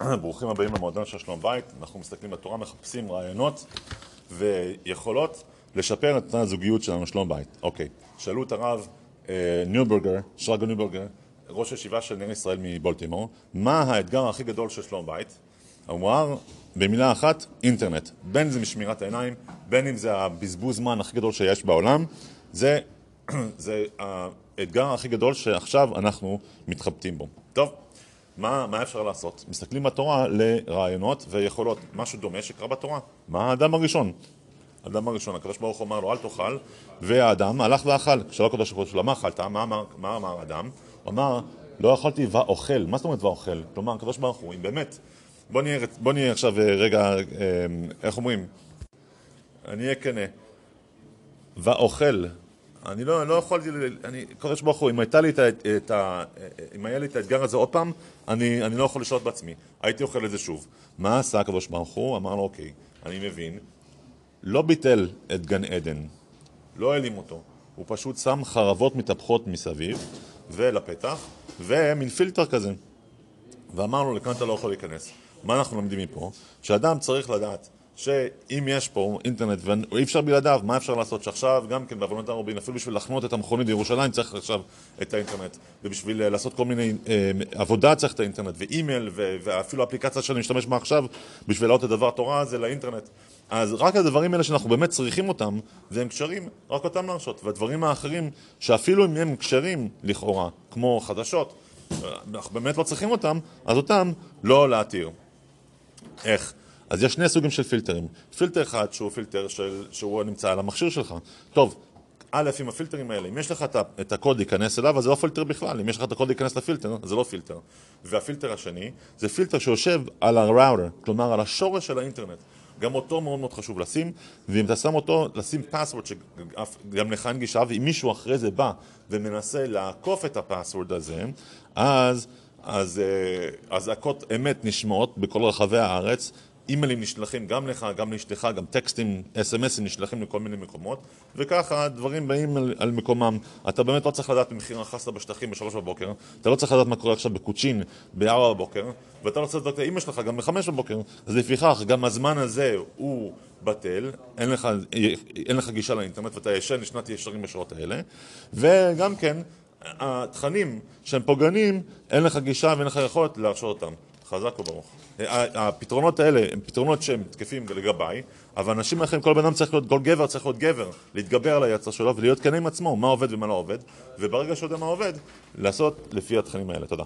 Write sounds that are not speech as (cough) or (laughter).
ברוכים הבאים למועדון של שלום בית. אנחנו מסתכלים בתורה, מחפשים רעיונות ויכולות לשפר את הזוגיות שלנו, שלום בית. אוקיי, שאלו את הרב אה, ניוברגר, שרגא ניוברגר, ראש ישיבה של נר ישראל מבולטימור, מה האתגר הכי גדול של שלום בית? אמר במילה אחת, אינטרנט. בין אם זה משמירת העיניים, בין אם זה הבזבוז זמן הכי גדול שיש בעולם, זה, (clears throat) זה האתגר הכי גדול שעכשיו אנחנו מתחבטים בו. טוב. מה, מה אפשר לעשות? מסתכלים בתורה לרעיונות ויכולות, משהו דומה שקרה בתורה. מה האדם הראשון? האדם הראשון, הקדוש ברוך הוא אמר לו אל תאכל, והאדם הלך ואכל. כשלא הקדוש ברוך הוא שלו, מה אכלת? מה אמר, מה אמר האדם? הוא אמר, לא אכלתי ואוכל. מה זאת אומרת ואוכל? כלומר, הקדוש ברוך הוא, אם באמת, בוא נהיה, בוא נהיה עכשיו אה, רגע, אה, איך אומרים? אני אהיה כנה. ואוכל, אני לא, לא יכולתי, אני, קודש ברוך הוא, אם, הייתה לי את, את, ה, אם היה לי את האתגר הזה עוד פעם, אני, אני לא יכול לשלוט בעצמי. הייתי אוכל את זה שוב. מה עשה הקדוש ברוך הוא? אמר לו, אוקיי, אני מבין. לא ביטל את גן עדן, לא העלים אותו. הוא פשוט שם חרבות מתהפכות מסביב ולפתח, ומין פילטר כזה. ואמר לו, לכאן אתה לא יכול להיכנס. מה אנחנו לומדים מפה? שאדם צריך לדעת שאם יש פה אינטרנט ואי אפשר בלעדיו, מה אפשר לעשות שעכשיו גם כן בעוונות הרבים, אפילו בשביל לחנות את המכונית בירושלים צריך עכשיו את האינטרנט ובשביל אה, לעשות כל מיני אה, עבודה צריך את האינטרנט ואימייל ואפילו האפליקציה שאני משתמש בה עכשיו בשביל לעלות את דבר תורה זה לאינטרנט. אז רק הדברים האלה שאנחנו באמת צריכים אותם והם קשרים, רק אותם להרשות. והדברים האחרים שאפילו אם הם קשרים לכאורה, כמו חדשות אה, אנחנו באמת לא צריכים אותם, אז אותם לא להתיר. איך? אז יש שני סוגים של פילטרים. פילטר אחד שהוא פילטר של, שהוא נמצא על המכשיר שלך. טוב, א', עם הפילטרים האלה, אם יש לך את הקוד להיכנס אליו, אז זה לא פילטר בכלל. אם יש לך את הקוד להיכנס לפילטר, זה לא פילטר. והפילטר השני, זה פילטר שיושב על הראוטר, כלומר על השורש של האינטרנט. גם אותו מאוד מאוד חשוב לשים, ואם אתה שם אותו, לשים password שגם לך אין גישה, ואם מישהו אחרי זה בא ומנסה לעקוף את הפסוורד הזה, אז, אז אזעקות אמת נשמעות בכל רחבי הארץ, אימיילים נשלחים גם לך, גם לאשתך, גם טקסטים, אס.אם.אסים נשלחים לכל מיני מקומות וככה דברים באים על, על מקומם. אתה באמת לא צריך לדעת במחיר החסה בשטחים בשלוש בבוקר, אתה לא צריך לדעת מה קורה עכשיו בקוצ'ין בארבע בבוקר ואתה לא צריך לדעת את האימא שלך גם בחמש בבוקר אז לפיכך גם הזמן הזה הוא בטל, אין לך, אין לך גישה לאינטרנט ואתה ישן לשנת ישרים בשעות האלה וגם כן התכנים שהם פוגענים, אין לך גישה ואין לך יכולת להרשות אותם חזק וברוך. הפתרונות האלה הם פתרונות שהם תקפים לגביי, אבל אנשים אחרים, כל בן אדם צריך להיות, כל גבר צריך להיות גבר, להתגבר על היצר שלו ולהיות כן עם עצמו, מה עובד ומה לא עובד, וברגע שיודע מה עובד, לעשות לפי התכנים האלה. תודה.